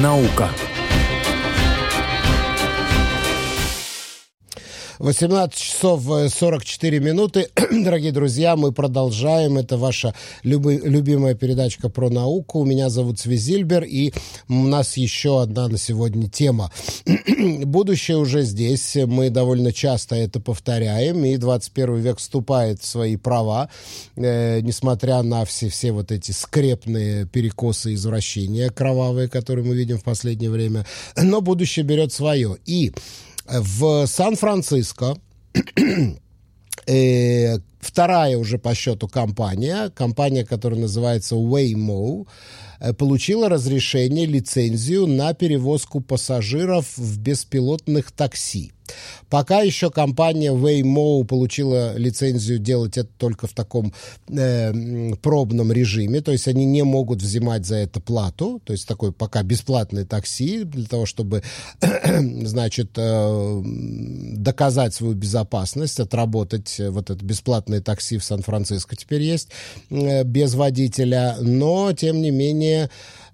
Наука. 18 часов 44 минуты. Дорогие друзья, мы продолжаем. Это ваша люби, любимая передачка про науку. Меня зовут Свизильбер, и у нас еще одна на сегодня тема. Будущее уже здесь. Мы довольно часто это повторяем, и 21 век вступает в свои права, э, несмотря на все, все вот эти скрепные перекосы извращения кровавые, которые мы видим в последнее время. Но будущее берет свое. И в Сан-Франциско э, вторая уже по счету компания, компания, которая называется Waymo, э, получила разрешение, лицензию на перевозку пассажиров в беспилотных такси. Пока еще компания Waymo получила лицензию делать это только в таком э, пробном режиме, то есть они не могут взимать за это плату, то есть такой пока бесплатный такси для того, чтобы, значит, э, доказать свою безопасность, отработать вот это бесплатное такси в Сан-Франциско теперь есть э, без водителя, но тем не менее Э,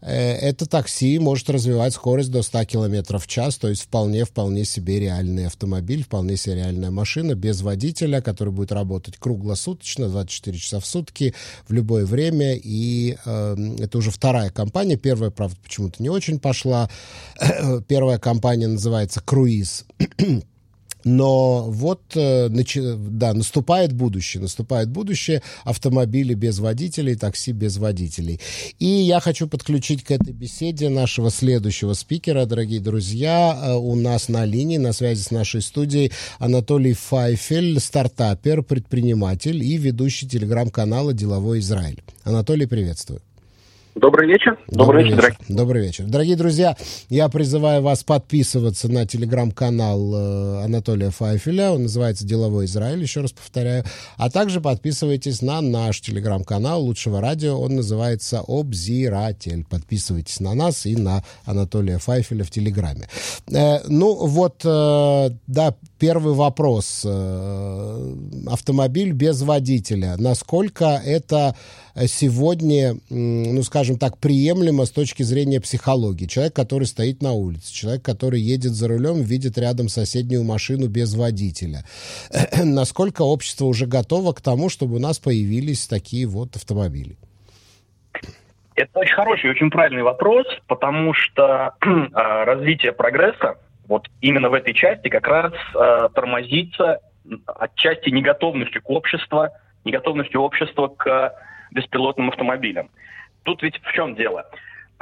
это такси может развивать скорость до 100 км в час, то есть вполне-вполне себе реальный автомобиль, вполне себе реальная машина без водителя, который будет работать круглосуточно, 24 часа в сутки, в любое время. И э, это уже вторая компания. Первая, правда, почему-то не очень пошла. Первая компания называется «Круиз». Но вот, э, да, наступает будущее, наступает будущее, автомобили без водителей, такси без водителей. И я хочу подключить к этой беседе нашего следующего спикера, дорогие друзья. Э, у нас на линии, на связи с нашей студией Анатолий Файфель, стартапер, предприниматель и ведущий телеграм-канала «Деловой Израиль». Анатолий, приветствую. Добрый вечер. Добрый, Добрый вечер, вечер. Добрый вечер. Дорогие друзья, я призываю вас подписываться на телеграм-канал э, Анатолия Файфеля. Он называется «Деловой Израиль», еще раз повторяю. А также подписывайтесь на наш телеграм-канал Лучшего радио. Он называется «Обзиратель». Подписывайтесь на нас и на Анатолия Файфеля в телеграме. Э, ну вот, э, да, первый вопрос. Э, автомобиль без водителя. Насколько это сегодня, ну, скажем так, приемлемо с точки зрения психологии. Человек, который стоит на улице, человек, который едет за рулем, видит рядом соседнюю машину без водителя. Насколько общество уже готово к тому, чтобы у нас появились такие вот автомобили? Это очень хороший, очень правильный вопрос, потому что а, развитие прогресса вот именно в этой части как раз э, тормозится отчасти неготовностью к обществу, неготовностью общества к беспилотным автомобилям. Тут ведь в чем дело?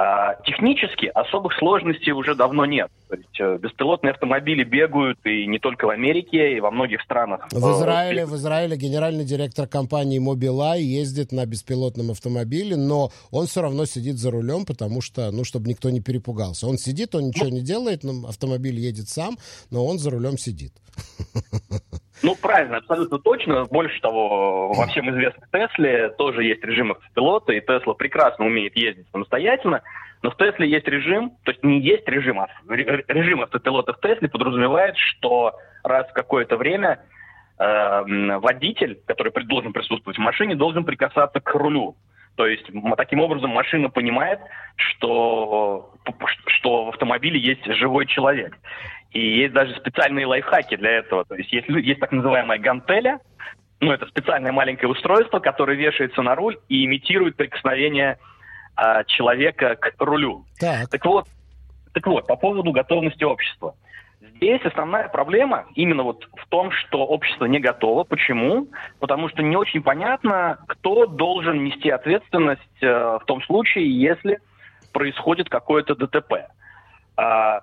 А, технически особых сложностей уже давно нет. То есть э, беспилотные автомобили бегают и не только в Америке, и во многих странах. В Израиле, в Израиле генеральный директор компании Mobileye ездит на беспилотном автомобиле, но он все равно сидит за рулем, потому что, ну, чтобы никто не перепугался. Он сидит, он ничего не делает, автомобиль едет сам, но он за рулем сидит. Ну, правильно, абсолютно точно. Больше того, во всем известной Тесле тоже есть режим автопилота, и Тесла прекрасно умеет ездить самостоятельно. Но в Тесле есть режим, то есть не есть режим, а режим автопилота в Тесле подразумевает, что раз в какое-то время э, водитель, который должен присутствовать в машине, должен прикасаться к рулю. То есть таким образом машина понимает, что, что в автомобиле есть живой человек. И есть даже специальные лайфхаки для этого. То есть есть, есть так называемая гантеля, ну, это специальное маленькое устройство, которое вешается на руль и имитирует прикосновение а, человека к рулю. Так. так вот, так вот, по поводу готовности общества. Здесь основная проблема именно вот в том, что общество не готово. Почему? Потому что не очень понятно, кто должен нести ответственность э, в том случае, если происходит какое-то ДТП. А,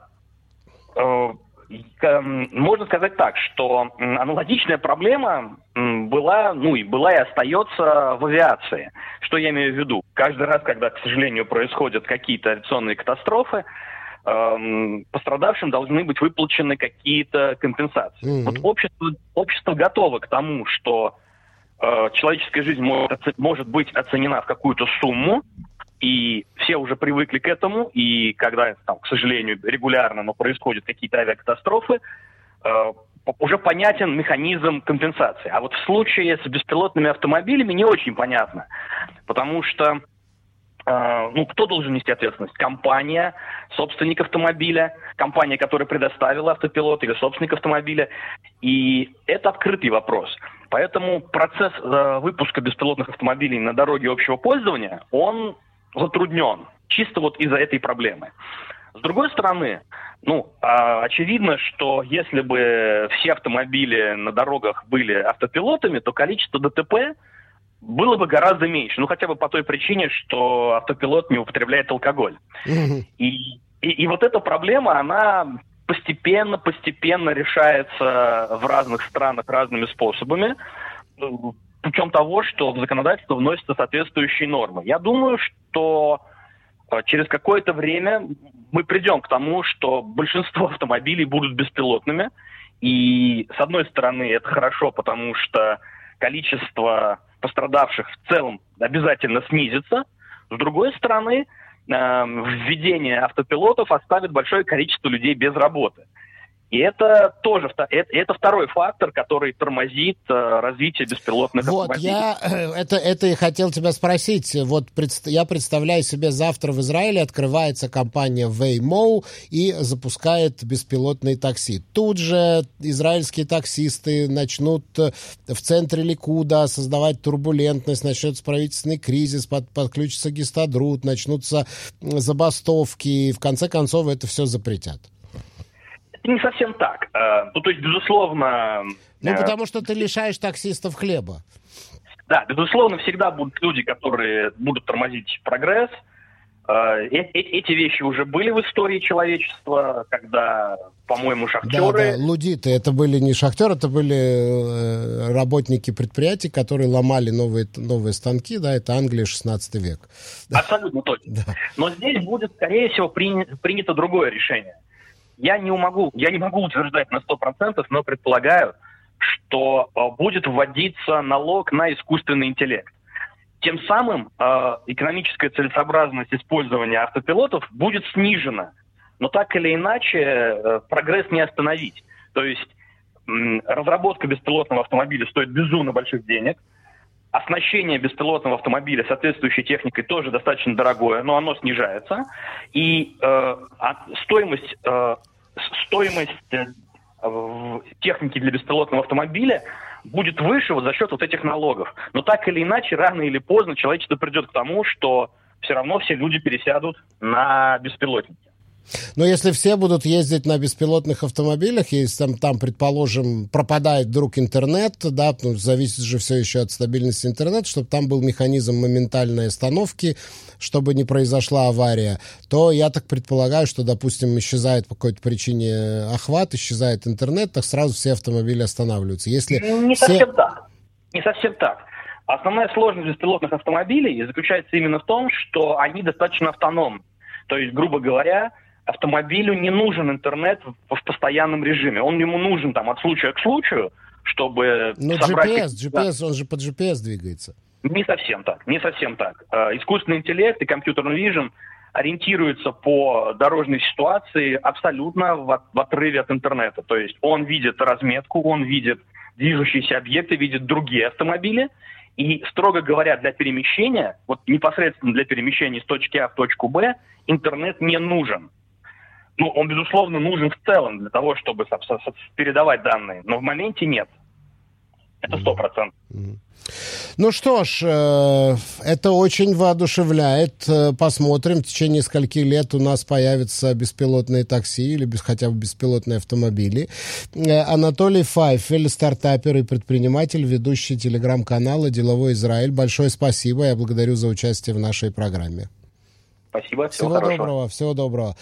можно сказать так, что аналогичная проблема была, ну и была и остается в авиации. Что я имею в виду? Каждый раз, когда, к сожалению, происходят какие-то авиационные катастрофы, эм, пострадавшим должны быть выплачены какие-то компенсации. Mm-hmm. Вот общество, общество готово к тому, что э, человеческая жизнь может, может быть оценена в какую-то сумму, и все уже привыкли к этому, и когда, там, к сожалению, регулярно, но происходят какие-то авиакатастрофы, э, уже понятен механизм компенсации. А вот в случае с беспилотными автомобилями не очень понятно, потому что э, ну, кто должен нести ответственность? Компания, собственник автомобиля, компания, которая предоставила автопилот или собственник автомобиля. И это открытый вопрос. Поэтому процесс э, выпуска беспилотных автомобилей на дороге общего пользования, он затруднен. Чисто вот из-за этой проблемы. С другой стороны, ну, а, очевидно, что если бы все автомобили на дорогах были автопилотами, то количество ДТП было бы гораздо меньше. Ну, хотя бы по той причине, что автопилот не употребляет алкоголь. И, и, и вот эта проблема, она постепенно, постепенно решается в разных странах разными способами, путем того, что в законодательство вносятся соответствующие нормы. Я думаю, что э, через какое-то время мы придем к тому, что большинство автомобилей будут беспилотными. И, с одной стороны, это хорошо, потому что количество пострадавших в целом обязательно снизится. С другой стороны, эм, введение автопилотов оставит большое количество людей без работы. И это тоже это, это второй фактор, который тормозит э, развитие беспилотных вот, автомобилей. Я э, это, это и хотел тебя спросить. Вот я представляю себе, завтра в Израиле открывается компания Waymo и запускает беспилотные такси. Тут же израильские таксисты начнут э, в центре Ликуда создавать турбулентность, начнется правительственный кризис, под, подключится гистадрут, начнутся забастовки, и в конце концов это все запретят не совсем так. Э, ну, то есть, безусловно... Ну, э, потому что ты лишаешь таксистов хлеба. Да, безусловно, всегда будут люди, которые будут тормозить прогресс. Э, эти вещи уже были в истории человечества, когда, по-моему, шахтеры... Да, да, лудиты. Это были не шахтеры, это были работники предприятий, которые ломали новые, новые станки, да, это Англия, 16 век. Абсолютно точно. Да. Но здесь будет, скорее всего, принято другое решение. Я не могу, я не могу утверждать на 100%, но предполагаю, что э, будет вводиться налог на искусственный интеллект. Тем самым э, экономическая целесообразность использования автопилотов будет снижена. Но так или иначе э, прогресс не остановить. То есть э, разработка беспилотного автомобиля стоит безумно больших денег – оснащение беспилотного автомобиля соответствующей техникой тоже достаточно дорогое, но оно снижается. И э, стоимость, э, стоимость э, техники для беспилотного автомобиля будет выше вот за счет вот этих налогов. Но так или иначе, рано или поздно человечество придет к тому, что все равно все люди пересядут на беспилотники. Но если все будут ездить на беспилотных автомобилях, если там, там предположим, пропадает вдруг интернет, да, ну, зависит же все еще от стабильности интернета, чтобы там был механизм моментальной остановки, чтобы не произошла авария, то я так предполагаю, что, допустим, исчезает по какой-то причине охват, исчезает интернет, так сразу все автомобили останавливаются. Если не все... совсем так. Не совсем так. Основная сложность беспилотных автомобилей заключается именно в том, что они достаточно автономны. То есть, грубо говоря, автомобилю не нужен интернет в, постоянном режиме. Он ему нужен там от случая к случаю, чтобы Но собрать... GPS, GPS, он же под GPS двигается. Не совсем так, не совсем так. Э, искусственный интеллект и компьютерный вижен ориентируются по дорожной ситуации абсолютно в, в отрыве от интернета. То есть он видит разметку, он видит движущиеся объекты, видит другие автомобили, и, строго говоря, для перемещения, вот непосредственно для перемещения из точки А в точку Б, интернет не нужен ну, он, безусловно, нужен в целом для того, чтобы передавать данные, но в моменте нет. Это сто процентов. Ну что ж, э, это очень воодушевляет. Э, посмотрим, в течение нескольких лет у нас появятся беспилотные такси или без, хотя бы беспилотные автомобили. Э, Анатолий Файфель, стартапер и предприниматель, ведущий телеграм-канала «Деловой Израиль». Большое спасибо, я благодарю за участие в нашей программе. Спасибо, всего, всего доброго, всего доброго.